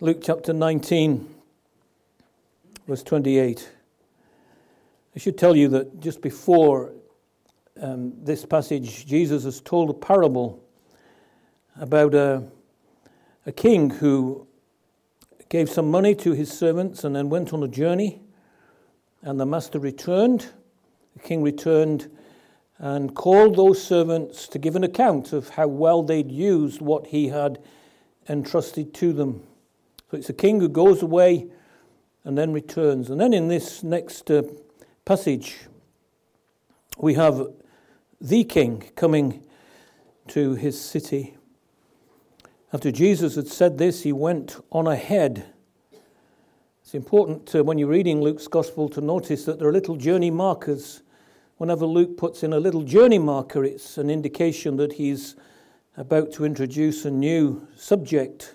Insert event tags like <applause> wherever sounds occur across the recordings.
Luke chapter 19, verse 28. I should tell you that just before um, this passage, Jesus has told a parable about a, a king who gave some money to his servants and then went on a journey. And the master returned. The king returned and called those servants to give an account of how well they'd used what he had entrusted to them. So it's a king who goes away and then returns. And then in this next uh, passage, we have the king coming to his city. After Jesus had said this, he went on ahead. It's important uh, when you're reading Luke's gospel to notice that there are little journey markers Whenever Luke puts in a little journey marker, it's an indication that he's about to introduce a new subject.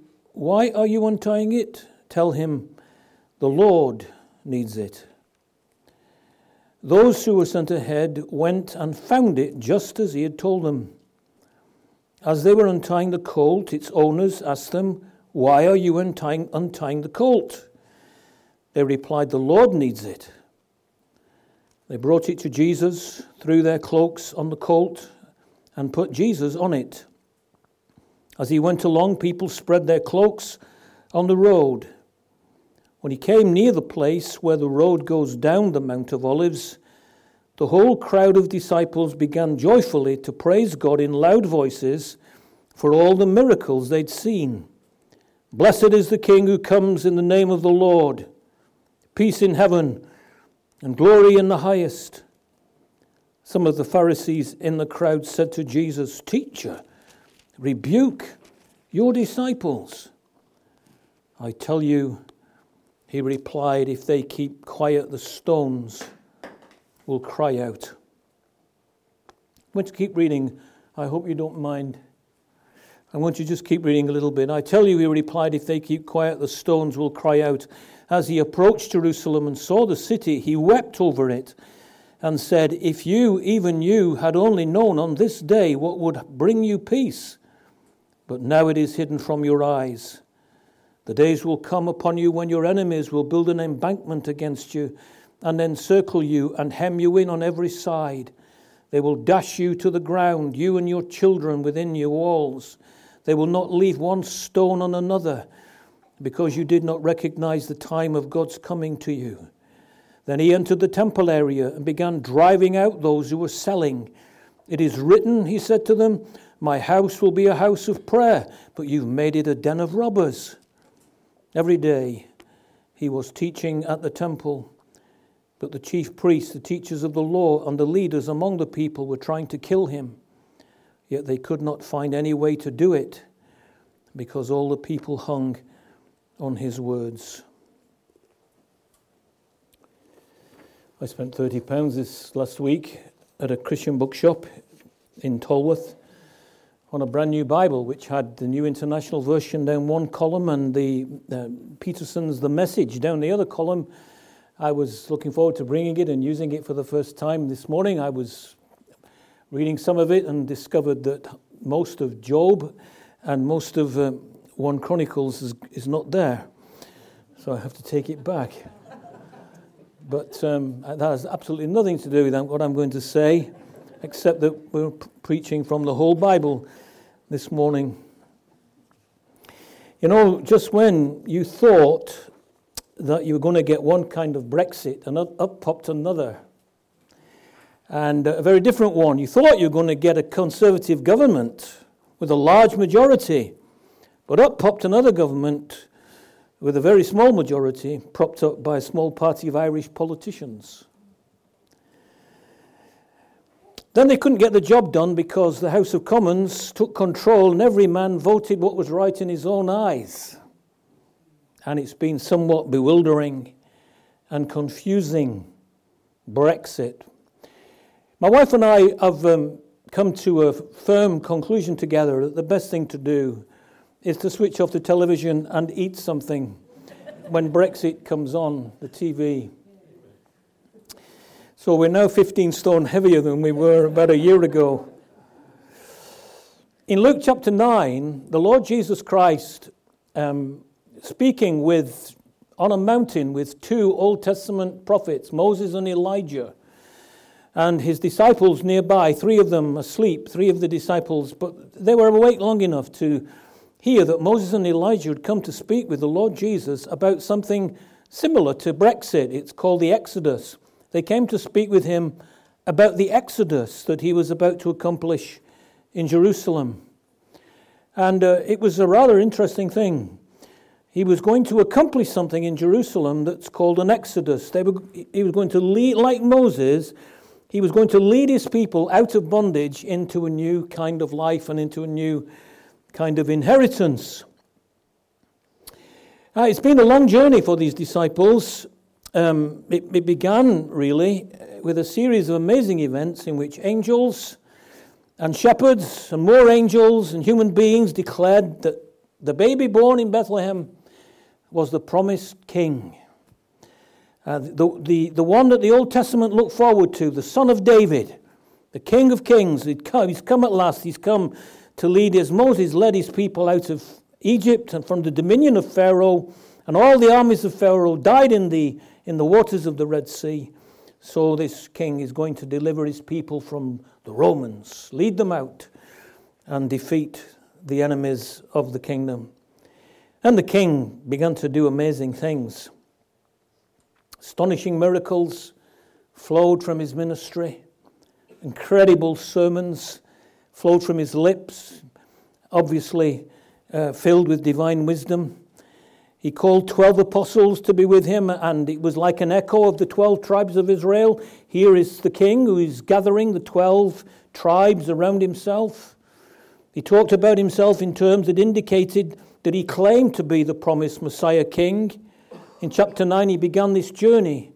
Why are you untying it? tell him, The Lord needs it. Those who were sent ahead went and found it just as he had told them. As they were untying the colt, its owners asked them, Why are you untying, untying the colt? They replied, The Lord needs it. They brought it to Jesus, threw their cloaks on the colt, and put Jesus on it. As he went along, people spread their cloaks on the road. When he came near the place where the road goes down the Mount of Olives, the whole crowd of disciples began joyfully to praise God in loud voices for all the miracles they'd seen. Blessed is the King who comes in the name of the Lord. Peace in heaven and glory in the highest. Some of the Pharisees in the crowd said to Jesus, Teacher, rebuke your disciples. I tell you, he replied, if they keep quiet, the stones will cry out. I'm going to keep reading. I hope you don't mind. I want you to just keep reading a little bit. I tell you, he replied, if they keep quiet, the stones will cry out. As he approached Jerusalem and saw the city, he wept over it and said, If you, even you, had only known on this day what would bring you peace, but now it is hidden from your eyes. The days will come upon you when your enemies will build an embankment against you and encircle you and hem you in on every side. They will dash you to the ground, you and your children within your walls. They will not leave one stone on another because you did not recognize the time of God's coming to you. Then he entered the temple area and began driving out those who were selling. It is written, he said to them, My house will be a house of prayer, but you've made it a den of robbers. Every day he was teaching at the temple, but the chief priests, the teachers of the law, and the leaders among the people were trying to kill him. Yet they could not find any way to do it because all the people hung on his words. I spent £30 this last week at a Christian bookshop in Tolworth on a brand new Bible, which had the New International Version down one column and the uh, Peterson's The Message down the other column. I was looking forward to bringing it and using it for the first time this morning. I was reading some of it and discovered that most of Job and most of uh, 1 Chronicles is, is not there, so I have to take it back. But um, that has absolutely nothing to do with what I'm going to say, except that we're preaching from the whole Bible this morning. You know, just when you thought that you were going to get one kind of Brexit, and up, popped another, and uh, a very different one. You thought you were going to get a conservative government with a large majority. But up popped another government with a very small majority, propped up by a small party of Irish politicians. Then they couldn't get the job done because the House of Commons took control and every man voted what was right in his own eyes. and it's been somewhat bewildering and confusing. Brexit. My wife and I have um, come to a firm conclusion together that the best thing to do is to switch off the television and eat something when Brexit comes on the TV. So we're now 15 stone heavier than we were about a year ago. In Luke chapter 9, the Lord Jesus Christ, um, speaking with, on a mountain with two Old Testament prophets, Moses and Elijah, and his disciples nearby, three of them asleep, three of the disciples, but they were awake long enough to hear that Moses and Elijah had come to speak with the Lord Jesus about something similar to Brexit. It's called the Exodus. They came to speak with him about the Exodus that he was about to accomplish in Jerusalem. And uh, it was a rather interesting thing. He was going to accomplish something in Jerusalem that's called an Exodus. Were, he was going to lead, like Moses, he was going to lead his people out of bondage into a new kind of life and into a new kind of inheritance. Uh, it's been a long journey for these disciples. Um, it, it, began really with a series of amazing events in which angels and shepherds and more angels and human beings declared that the baby born in Bethlehem was the promised king. Uh, the, the, the one that the Old Testament looked forward to, the son of David, the king of kings. Come, he's come at last. He's come to lead as Moses led his people out of Egypt and from the dominion of Pharaoh, and all the armies of Pharaoh died in the, in the waters of the Red Sea. So this king is going to deliver his people from the Romans, lead them out, and defeat the enemies of the kingdom. And the king began to do amazing things. Astonishing miracles flowed from his ministry, incredible sermons flowed from his lips, obviously uh, filled with divine wisdom. He called 12 apostles to be with him, and it was like an echo of the 12 tribes of Israel. Here is the king who is gathering the 12 tribes around himself. He talked about himself in terms that indicated that he claimed to be the promised Messiah king. In chapter 9, he began this journey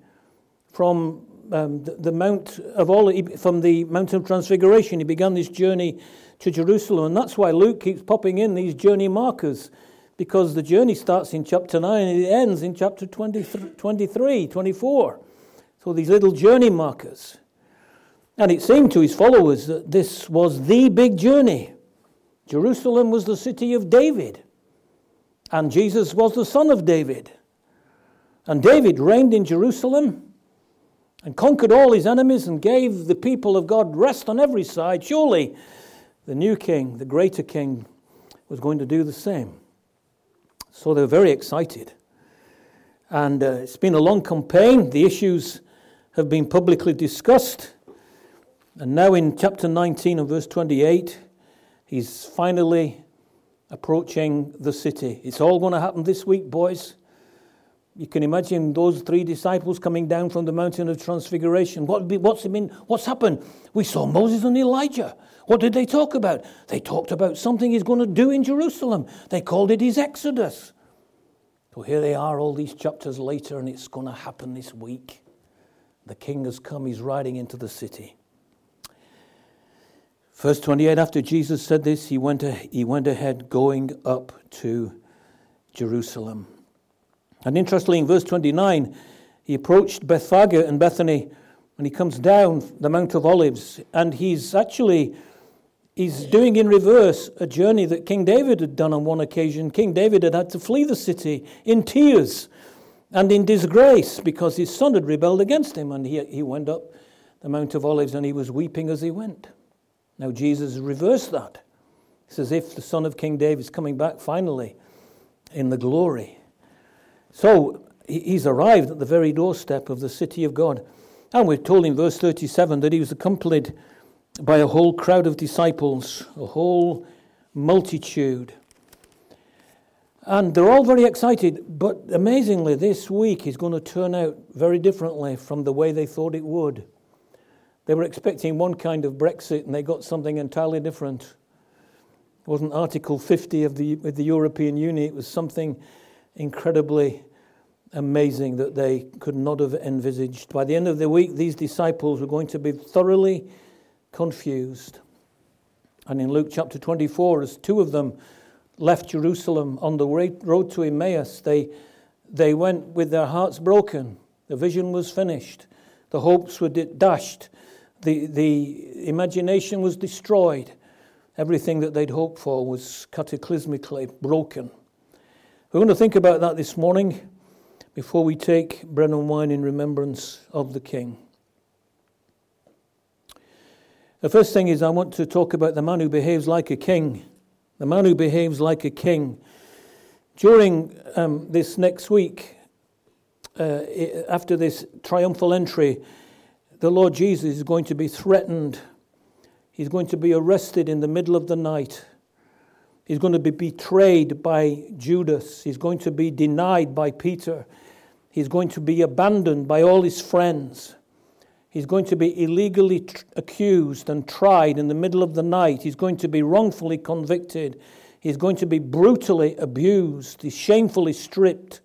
from um, the, the, Mount of Olives, from the Mountain of Transfiguration. He began this journey to Jerusalem, and that's why Luke keeps popping in these journey markers, because the journey starts in chapter 9 and it ends in chapter 23, 23 24. So these little journey markers. And it seemed to his followers that this was the big journey. Jerusalem was the city of David, and Jesus was the son of David. And David reigned in Jerusalem and conquered all his enemies and gave the people of God rest on every side, surely the new king, the greater king, was going to do the same. So they're very excited. And uh, it's been a long campaign. The issues have been publicly discussed. And now in chapter 19 and verse 28, he's finally approaching the city. It's all going to happen this week, boys. You can imagine those three disciples coming down from the mountain of transfiguration. What, what's, it mean, what's happened? We saw Moses and Elijah. What did they talk about? They talked about something he's going to do in Jerusalem. They called it his Exodus. So here they are, all these chapters later, and it's going to happen this week. The king has come, he's riding into the city. Verse 28 After Jesus said this, he went, he went ahead going up to Jerusalem. And interestingly, in verse 29, he approached Bethphage and Bethany and he comes down the Mount of Olives and he's actually he's doing in reverse a journey that King David had done on one occasion. King David had had to flee the city in tears and in disgrace because his son had rebelled against him and he, he went up the Mount of Olives and he was weeping as he went. Now Jesus reversed that. It's as if the son of King David is coming back finally in the glory. So he's arrived at the very doorstep of the city of God. And we're told in verse 37 that he was accompanied by a whole crowd of disciples, a whole multitude. And they're all very excited, but amazingly, this week is going to turn out very differently from the way they thought it would. They were expecting one kind of Brexit and they got something entirely different. It wasn't Article 50 of the, of the European Union, it was something incredibly amazing that they could not have envisaged. By the end of the week, these disciples were going to be thoroughly confused. And in Luke chapter 24, as two of them left Jerusalem on the road to Emmaus, they, they went with their hearts broken. The vision was finished, the hopes were dashed, the, the imagination was destroyed. Everything that they'd hoped for was cataclysmically broken. We're going to think about that this morning before we take bread and wine in remembrance of the King. The first thing is, I want to talk about the man who behaves like a king. The man who behaves like a king. During um, this next week, uh, after this triumphal entry, the Lord Jesus is going to be threatened. He's going to be arrested in the middle of the night. He's going to be betrayed by Judas. He's going to be denied by Peter. He's going to be abandoned by all his friends. He's going to be illegally tr- accused and tried in the middle of the night. He's going to be wrongfully convicted. He's going to be brutally abused. He's shamefully stripped.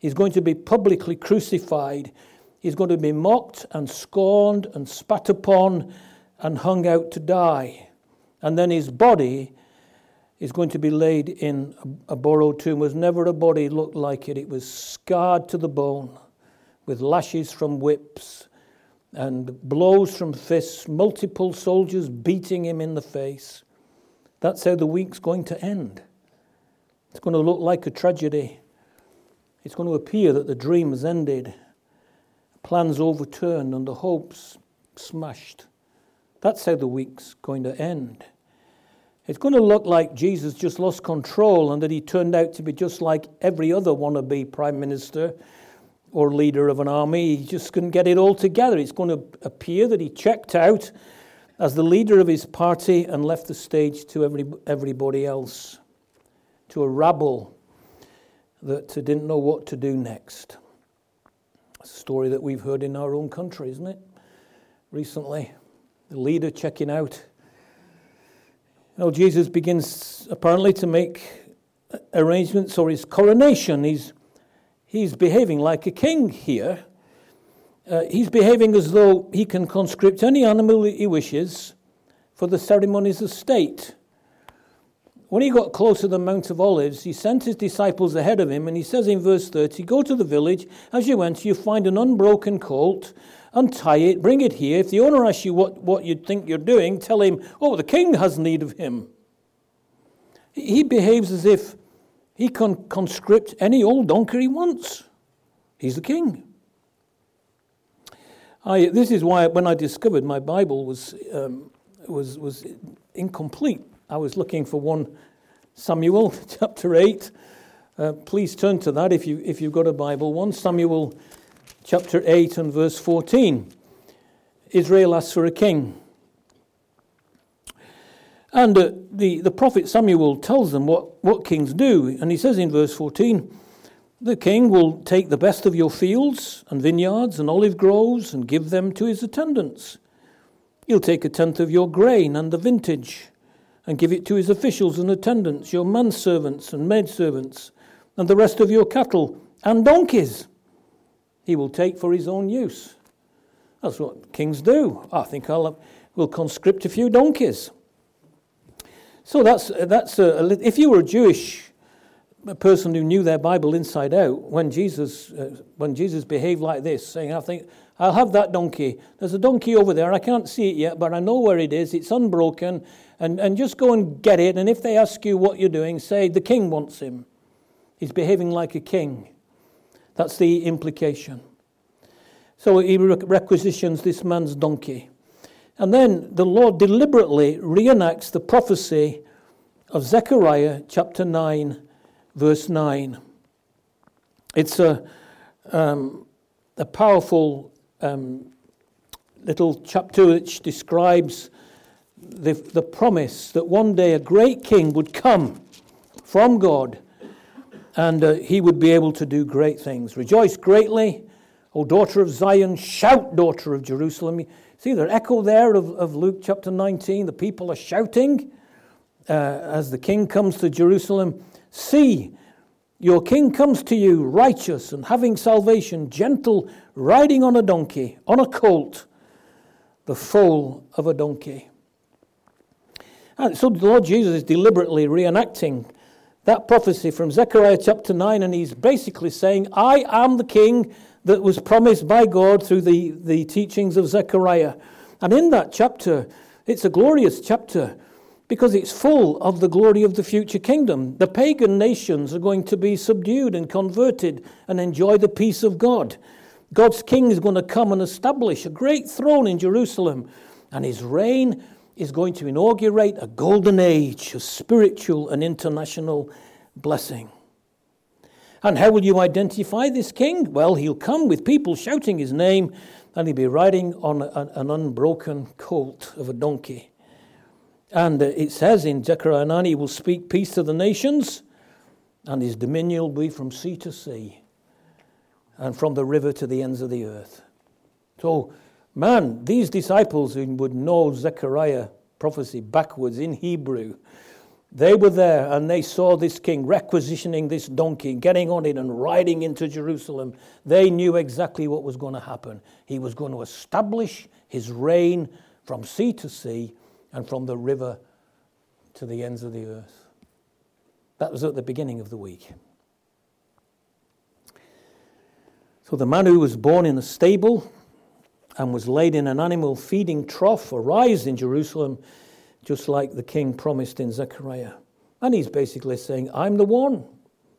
He's going to be publicly crucified. He's going to be mocked and scorned and spat upon and hung out to die. And then his body is going to be laid in a, borrowed tomb. Was never a body looked like it. It was scarred to the bone, with lashes from whips and blows from fists, multiple soldiers beating him in the face. That's how the week's going to end. It's going to look like a tragedy. It's going to appear that the dream has ended, plans overturned, and the hopes smashed. That's how the week's going to end. It's going to look like Jesus just lost control and that he turned out to be just like every other wannabe prime minister or leader of an army. He just couldn't get it all together. It's going to appear that he checked out as the leader of his party and left the stage to every, everybody else, to a rabble that didn't know what to do next. It's a story that we've heard in our own country, isn't it? Recently, the leader checking out well, Jesus begins apparently to make arrangements for his coronation. He's, he's behaving like a king here. Uh, he's behaving as though he can conscript any animal he wishes for the ceremonies of state. When he got close to the Mount of Olives, he sent his disciples ahead of him, and he says in verse 30 Go to the village. As you enter, you find an unbroken colt untie it, bring it here. If the owner asks you what, what you think you're doing, tell him, oh, the king has need of him. He behaves as if he can conscript any old donkey he wants. He's the king. I, this is why when I discovered my Bible was, um, was, was incomplete, I was looking for 1 Samuel <laughs> chapter 8. Uh, please turn to that if, you, if you've got a Bible. 1 Samuel chapter 8 and verse 14. Israel asks for a king. And uh, the, the prophet Samuel tells them what, what kings do. And he says in verse 14, The king will take the best of your fields and vineyards and olive groves and give them to his attendants. He'll take a tenth of your grain and the vintage and give it to his officials and attendants, your manservants and maidservants, and the rest of your cattle and donkeys he will take for his own use. That's what kings do. I think I'll will conscript a few donkeys. So that's that's a, if you were a Jewish person who knew their Bible inside out, when Jesus uh, when Jesus behaved like this, saying, "I think I'll have that donkey. There's a donkey over there. I can't see it yet, but I know where it is. It's unbroken, and and just go and get it. And if they ask you what you're doing, say the king wants him. He's behaving like a king." That's the implication. So he requisitions this man's donkey. And then the Lord deliberately reenacts the prophecy of Zechariah chapter 9, verse 9. It's a, um, a powerful um, little chapter which describes the, the promise that one day a great king would come from God and uh, he would be able to do great things. Rejoice greatly, O daughter of Zion, shout, daughter of Jerusalem. See the echo there of, of Luke chapter 19. The people are shouting uh, as the king comes to Jerusalem. See, Your king comes to you righteous and having salvation, gentle, riding on a donkey, on a colt, the foal of a donkey. And so the Lord Jesus is deliberately reenacting that prophecy from Zechariah chapter 9, and he's basically saying, I am the king that was promised by God through the, the teachings of Zechariah. And in that chapter, it's a glorious chapter because it's full of the glory of the future kingdom. The pagan nations are going to be subdued and converted and enjoy the peace of God. God's king is going to come and establish a great throne in Jerusalem, and his reign is going to inaugurate a golden age of spiritual and international blessing. And how will you identify this king? Well, he'll come with people shouting his name, and he'll be riding on an unbroken colt of a donkey. And uh, it says in Zechariah 9, he will speak peace to the nations, and his dominion will be from sea to sea, and from the river to the ends of the earth. So, man, these disciples would know Zechariah prophecy backwards in Hebrew, they were there and they saw this king requisitioning this donkey, getting on it and riding into Jerusalem. They knew exactly what was going to happen. He was going to establish his reign from sea to sea and from the river to the ends of the earth. That was at the beginning of the week. So the man who was born in a stable and was laid in an animal feeding trough arise in Jerusalem, just like the king promised in Zechariah. And he's basically saying, I'm the one.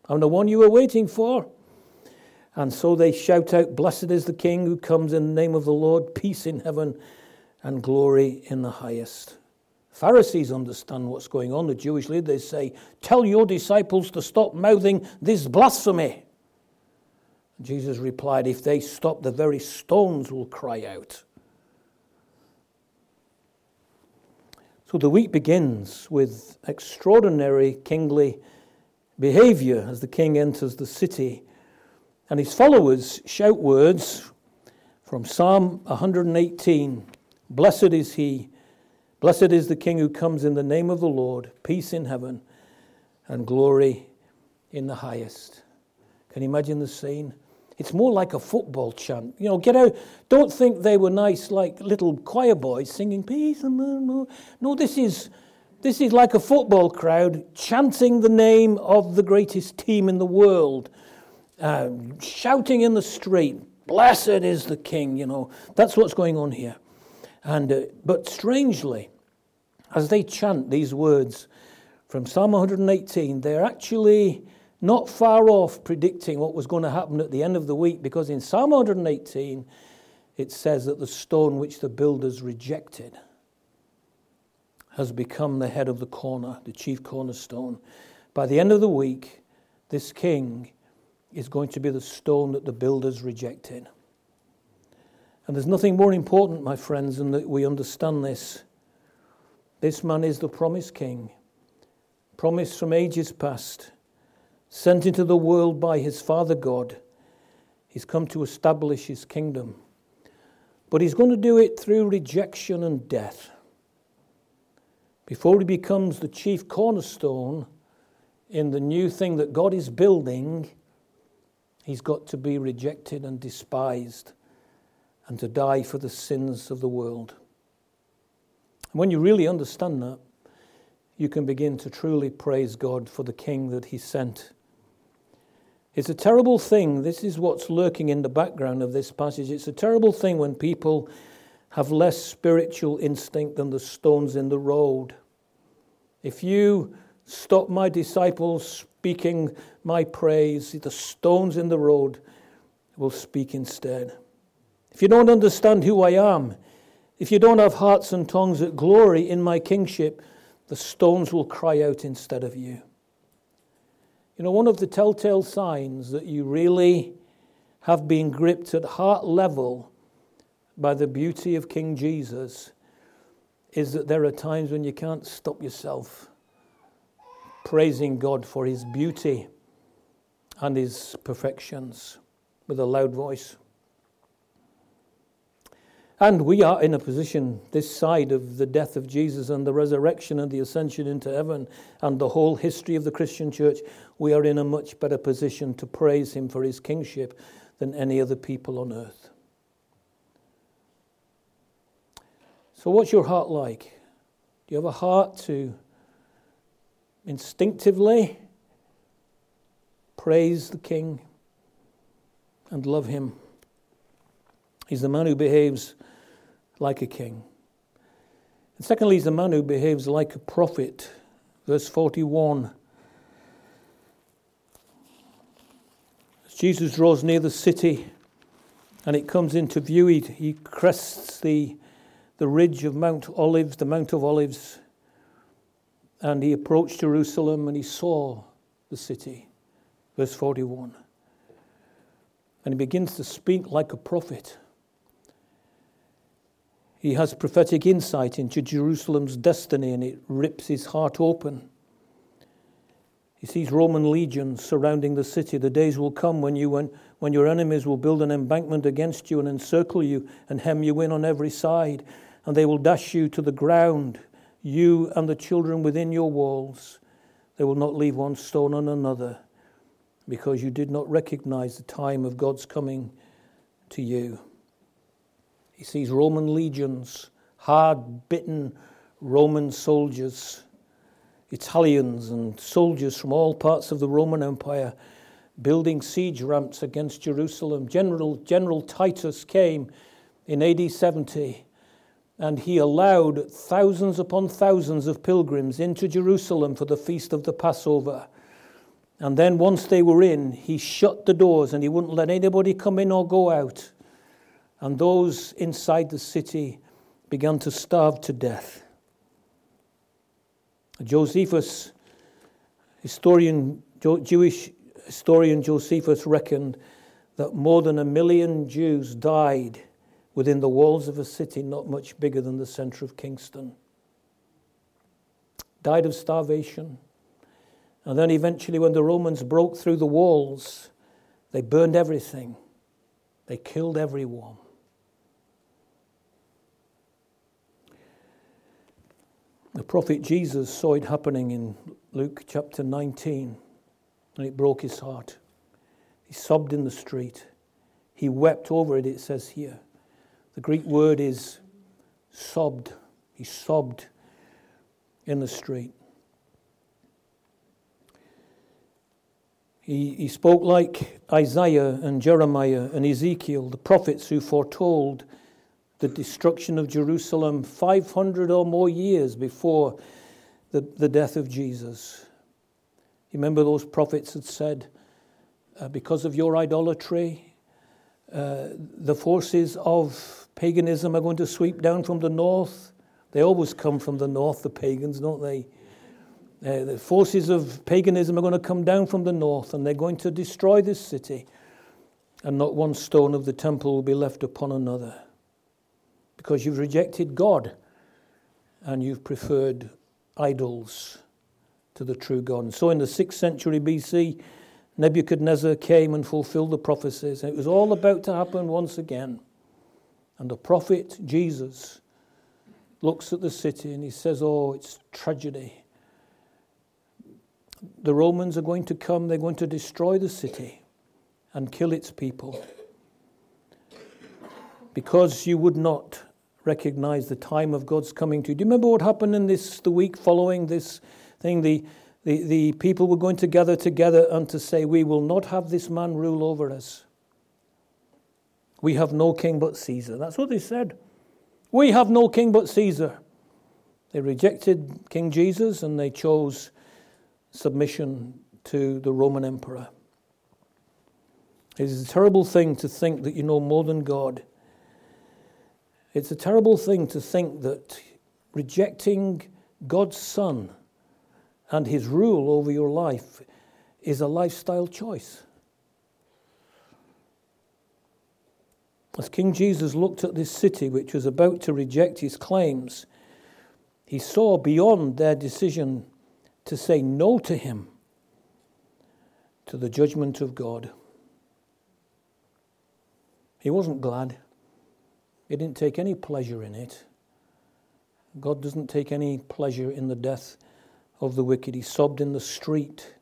I'm the one you were waiting for. And so they shout out, Blessed is the king who comes in the name of the Lord, peace in heaven and glory in the highest. Pharisees understand what's going on. The Jewish leaders say, Tell your disciples to stop mouthing this blasphemy. Jesus replied, If they stop, the very stones will cry out. So the week begins with extraordinary kingly behavior as the king enters the city. And his followers shout words from Psalm 118 Blessed is he Blessed is the King who comes in the name of the Lord, peace in heaven and glory in the highest. Can you imagine the scene? It's more like a football chant. You know, get out. Don't think they were nice, like little choir boys singing peace and no. No, this is this is like a football crowd chanting the name of the greatest team in the world, uh, shouting in the street, "Blessed is the King." You know, that's what's going on here. And, uh, but strangely, as they chant these words from Psalm 118, they're actually not far off predicting what was going to happen at the end of the week because in Psalm 118 it says that the stone which the builders rejected has become the head of the corner, the chief cornerstone. By the end of the week, this king is going to be the stone that the builders rejected. And there's nothing more important, my friends, than that we understand this. This man is the promised king, promised from ages past, sent into the world by his Father God. He's come to establish his kingdom. But he's going to do it through rejection and death. Before he becomes the chief cornerstone in the new thing that God is building, he's got to be rejected and despised and to die for the sins of the world. And when you really understand that, you can begin to truly praise God for the King that He sent. It's a terrible thing. This is what's lurking in the background of this passage. It's a terrible thing when people have less spiritual instinct than the stones in the road. If you stop my disciples speaking my praise, the stones in the road will speak instead. If you don't understand who I am, if you don't have hearts and tongues that glory in my kingship, the stones will cry out instead of you. You know, one of the telltale signs that you really have been gripped at heart level by the beauty of King Jesus is that there are times when you can't stop yourself praising God for his beauty and his perfections with a loud voice. And we are in a position this side of the death of Jesus and the resurrection and the ascension into heaven and the whole history of the Christian church. We are in a much better position to praise him for his kingship than any other people on earth. So, what's your heart like? Do you have a heart to instinctively praise the King and love him? He's the man who behaves like a king. And secondly, he's the man who behaves like a prophet. Verse 41. Jesus draws near the city and it comes into view, he, he crests the, the ridge of Mount Olives, the Mount of Olives, and he approached Jerusalem and he saw the city. Verse 41. And he begins to speak like a prophet. He has prophetic insight into Jerusalem's destiny and it rips his heart open. He sees Roman legions surrounding the city. The days will come when, you, when, when your enemies will build an embankment against you and encircle you and hem you in on every side, and they will dash you to the ground, you and the children within your walls. They will not leave one stone on another because you did not recognize the time of God's coming to you. He sees Roman legions, hard bitten Roman soldiers, Italians, and soldiers from all parts of the Roman Empire building siege ramps against Jerusalem. General, General Titus came in AD 70 and he allowed thousands upon thousands of pilgrims into Jerusalem for the feast of the Passover. And then, once they were in, he shut the doors and he wouldn't let anybody come in or go out and those inside the city began to starve to death. Josephus, historian, Jewish historian Josephus reckoned that more than a million Jews died within the walls of a city not much bigger than the center of Kingston. Died of starvation. And then eventually, when the Romans broke through the walls, they burned everything, they killed everyone. The prophet Jesus saw it happening in Luke chapter 19, and it broke his heart. He sobbed in the street. He wept over it, it says here. The Greek word is sobbed. He sobbed in the street. He, he spoke like Isaiah and Jeremiah and Ezekiel, the prophets who foretold the destruction of Jerusalem 500 or more years before the, the death of Jesus. You remember those prophets had said, uh, because of your idolatry, uh, the forces of paganism are going to sweep down from the north. They always come from the north, the pagans, don't they? Uh, the forces of paganism are going to come down from the north and they're going to destroy this city, and not one stone of the temple will be left upon another because you've rejected God and you've preferred idols to the true God. And so in the 6th century BC, Nebuchadnezzar came and fulfilled the prophecies. And it was all about to happen once again. And the prophet Jesus looks at the city and he says, Oh, it's tragedy. The Romans are going to come, they're going to destroy the city and kill its people. Because you would not recognize the time of God's coming to you. Do you remember what happened in this the week following this thing? The, the, the people were going to gather together and to say, We will not have this man rule over us. We have no king but Caesar. That's what they said. We have no king but Caesar. They rejected King Jesus and they chose submission to the Roman emperor. It is a terrible thing to think that you know more than God it's a terrible thing to think that rejecting God's Son and his rule over your life is a lifestyle choice. As King Jesus looked at this city, which was about to reject his claims, he saw beyond their decision to say no to him, to the judgment of God. He wasn't glad. He didn't take any pleasure in it. God doesn't take any pleasure in the death of the wicked. He sobbed in the street.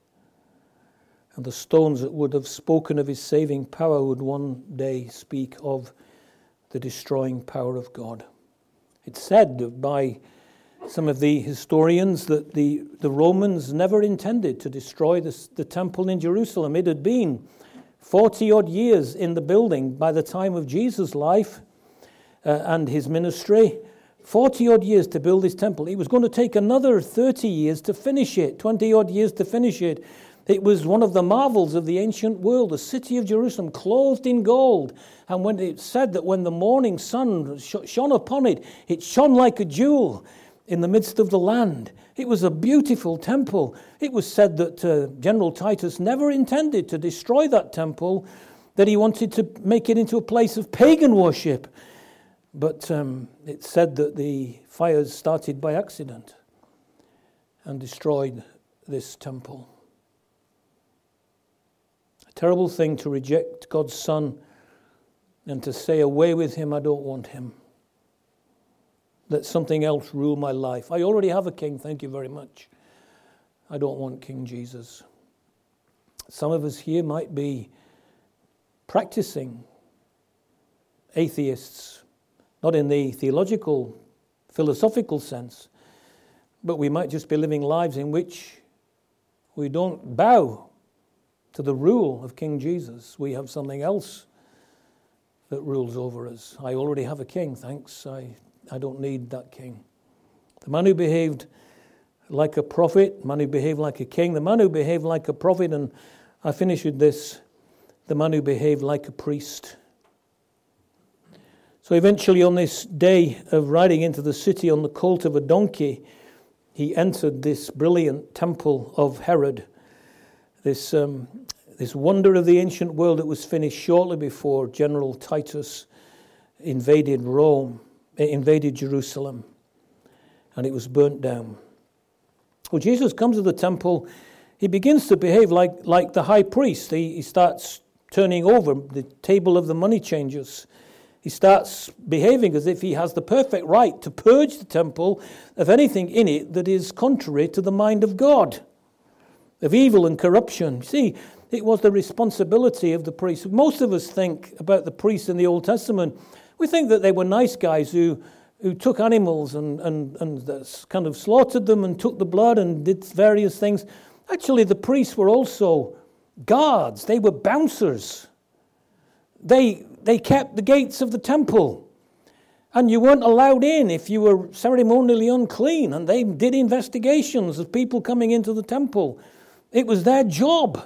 And the stones that would have spoken of his saving power would one day speak of the destroying power of God. It's said by some of the historians that the, the Romans never intended to destroy the, the temple in Jerusalem. It had been 40 odd years in the building by the time of Jesus' life uh, and his ministry. 40 odd years to build his temple. It was going to take another 30 years to finish it, 20 odd years to finish it. It was one of the marvels of the ancient world, the city of Jerusalem, clothed in gold. And when it said that when the morning sun shone upon it, it shone like a jewel in the midst of the land. It was a beautiful temple. It was said that uh, General Titus never intended to destroy that temple, that he wanted to make it into a place of pagan worship. But um, it's said that the fires started by accident and destroyed this temple A terrible thing to reject God's Son and to say, Away with him, I don't want him. Let something else rule my life. I already have a king, thank you very much. I don't want King Jesus. Some of us here might be practicing atheists, not in the theological, philosophical sense, but we might just be living lives in which we don't bow to the rule of King Jesus. We have something else that rules over us. I already have a king, thanks. I, I don't need that king. The man who behaved like a prophet, the man who behaved like a king, the man who behaved like a prophet, and I finish with this the man who behaved like a priest. So eventually, on this day of riding into the city on the colt of a donkey, he entered this brilliant temple of Herod this, um, this wonder of the ancient world that was finished shortly before General Titus invaded Rome, invaded Jerusalem, and it was burnt down. Well, Jesus comes to the temple. He begins to behave like, like the high priest. He, he starts turning over the table of the money changers. He starts behaving as if he has the perfect right to purge the temple of anything in it that is contrary to the mind of God of evil and corruption. See, it was the responsibility of the priests. Most of us think about the priests in the Old Testament. We think that they were nice guys who, who took animals and, and, and kind of slaughtered them and took the blood and did various things. Actually, the priests were also guards, they were bouncers. They, they kept the gates of the temple. And you weren't allowed in if you were ceremonially unclean. And they did investigations of people coming into the temple. It was their job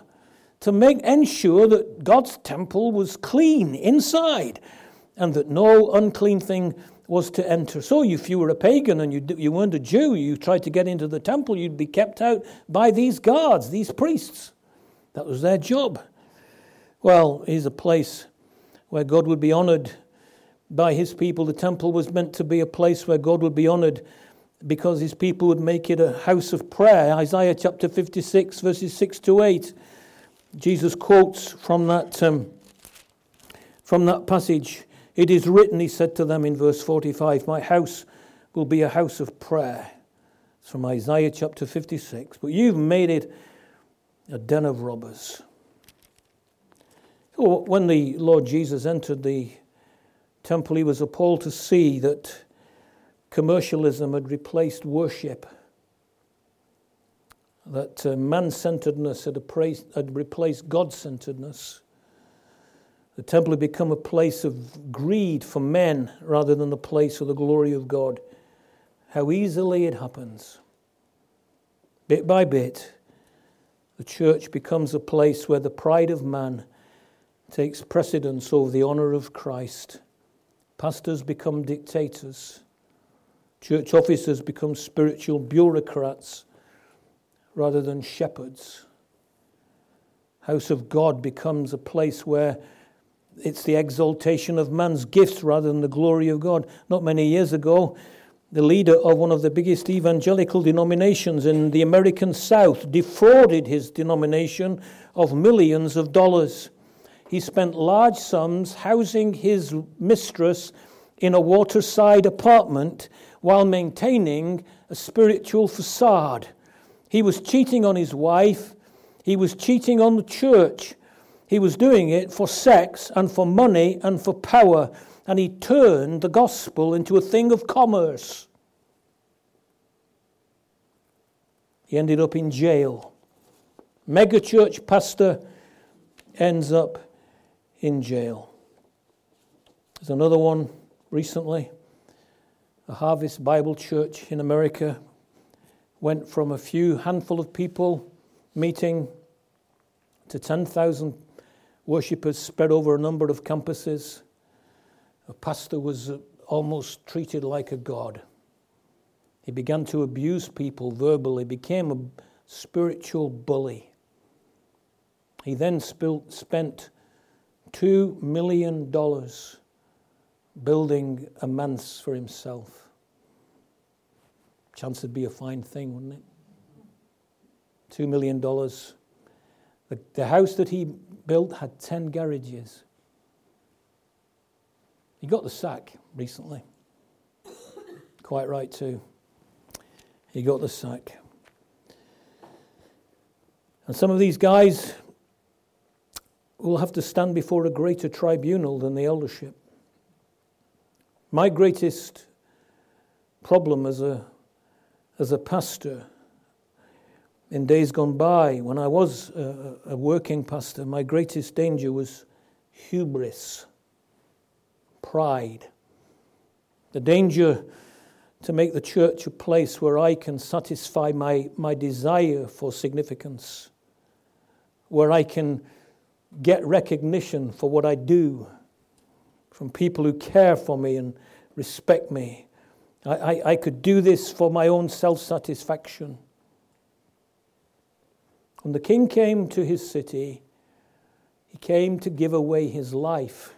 to make ensure that God's temple was clean inside and that no unclean thing was to enter. So if you were a pagan and you, you weren't a Jew, you tried to get into the temple, you'd be kept out by these guards, these priests. That was their job. Well, here's a place where God would be honored by his people. The temple was meant to be a place where God would be honored because his people would make it a house of prayer. Isaiah chapter 56, verses 6 to 8. Jesus quotes from that, um, from that passage. It is written, he said to them in verse 45, My house will be a house of prayer. It's from Isaiah chapter 56. But you've made it a den of robbers. When the Lord Jesus entered the temple, he was appalled to see that commercialism had replaced worship, that uh, man centeredness had, had replaced God centeredness. The temple had become a place of greed for men rather than a place of the glory of God. How easily it happens. Bit by bit, the church becomes a place where the pride of man takes precedence over the honor of Christ. Pastors become dictators. Church officers become spiritual bureaucrats rather than shepherds. House of God becomes a place where it's the exaltation of man's gifts rather than the glory of God. Not many years ago, the leader of one of the biggest evangelical denominations in the American South defrauded his denomination of millions of dollars. He spent large sums housing his mistress in a waterside apartment while maintaining a spiritual facade. He was cheating on his wife, he was cheating on the church. He was doing it for sex and for money and for power, and he turned the gospel into a thing of commerce. He ended up in jail. Megachurch pastor ends up in jail. There's another one recently. A Harvest Bible Church in America went from a few handful of people meeting to 10,000 worshippers spread over a number of campuses. A pastor was uh, almost treated like a god. He began to abuse people verbally, became a spiritual bully. He then spent $2 million building a manse for himself. Chance would be a fine thing, wouldn't it? $2 million. The, the house that he built had 10 garages. He got the sack recently. Quite right, too. He got the sack. And some of these guys will have to stand before a greater tribunal than the eldership. My greatest problem as a, as a pastor in days gone by, when I was a, a working pastor, my greatest danger was hubris, pride. The danger to make the church a place where I can satisfy my, my desire for significance, where I can get recognition for what I do from people who care for me and respect me. I, I, I could do this for my own self satisfaction. When the king came to his city, he came to give away his life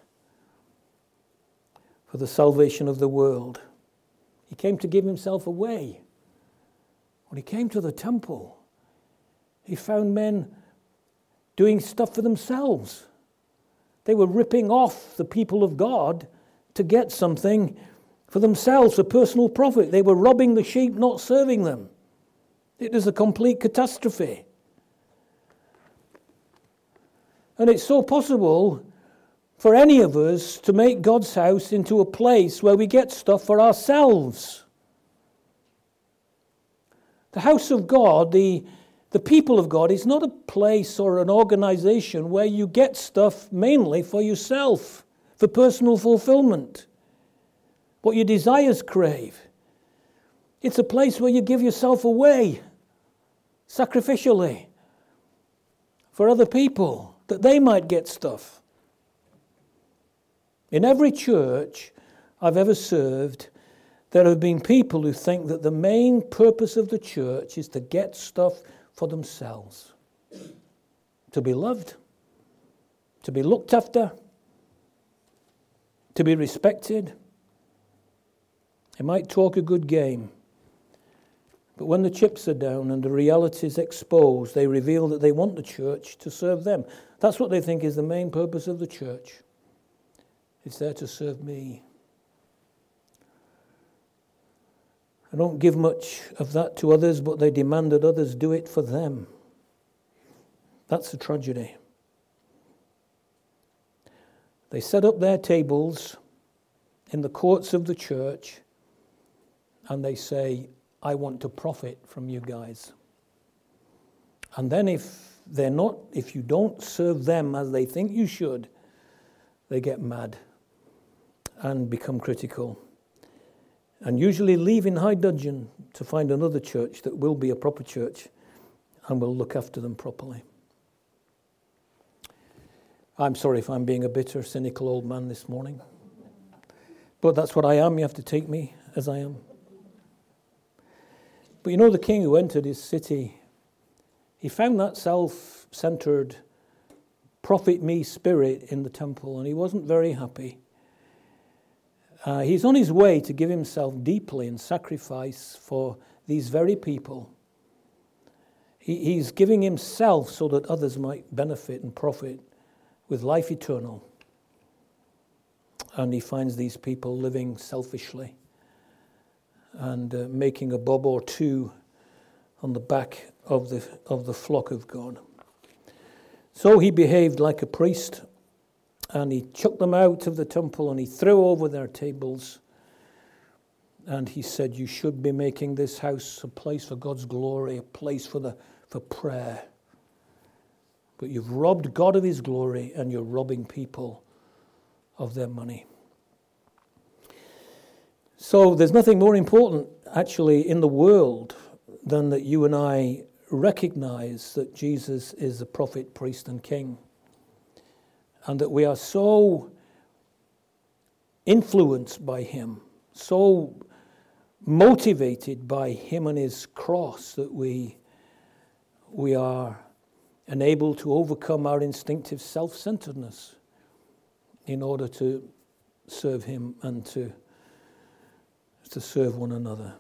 for the salvation of the world. He came to give himself away. When he came to the temple, he found men doing stuff for themselves. They were ripping off the people of God to get something for themselves, for personal profit. They were robbing the sheep, not serving them. It is a complete catastrophe. And it's so possible for any of us to make God's house into a place where we get stuff for ourselves. The house of God, the, the people of God, is not a place or an organization where you get stuff mainly for yourself, for personal fulfillment, what your desires crave. It's a place where you give yourself away sacrificially for other people that they might get stuff. In every church I've ever served, there have been people who think that the main purpose of the church is to get stuff for themselves, to be loved, to be looked after, to be respected. They might talk a good game, but when the chips are down and the reality is exposed, they reveal that they want the church to serve them. That's what they think is the main purpose of the church. It's there to serve me. I don't give much of that to others, but they demand that others do it for them. That's a tragedy. They set up their tables in the courts of the church and they say, I want to profit from you guys. And then if they're not, if you don't serve them as they think you should, they get mad and become critical. And usually leave in high dudgeon to find another church that will be a proper church and will look after them properly. I'm sorry if I'm being a bitter, cynical old man this morning. But that's what I am. You have to take me as I am. But you know, the king who entered his city, he found that self centered, profit me spirit in the temple, and he wasn't very happy. Uh, he's on his way to give himself deeply in sacrifice for these very people. He, he's giving himself so that others might benefit and profit with life eternal. and he finds these people living selfishly and uh, making a bob or two on the back of the, of the flock of God. So he behaved like a priest and he chucked them out of the temple and he threw over their tables. And he said, You should be making this house a place for God's glory, a place for, the, for prayer. But you've robbed God of his glory and you're robbing people of their money. So there's nothing more important, actually, in the world than that you and I recognize that Jesus is the prophet, priest, and king. And that we are so influenced by him, so motivated by him and his cross that we, we are enabled to overcome our instinctive self centeredness in order to serve him and to, to serve one another.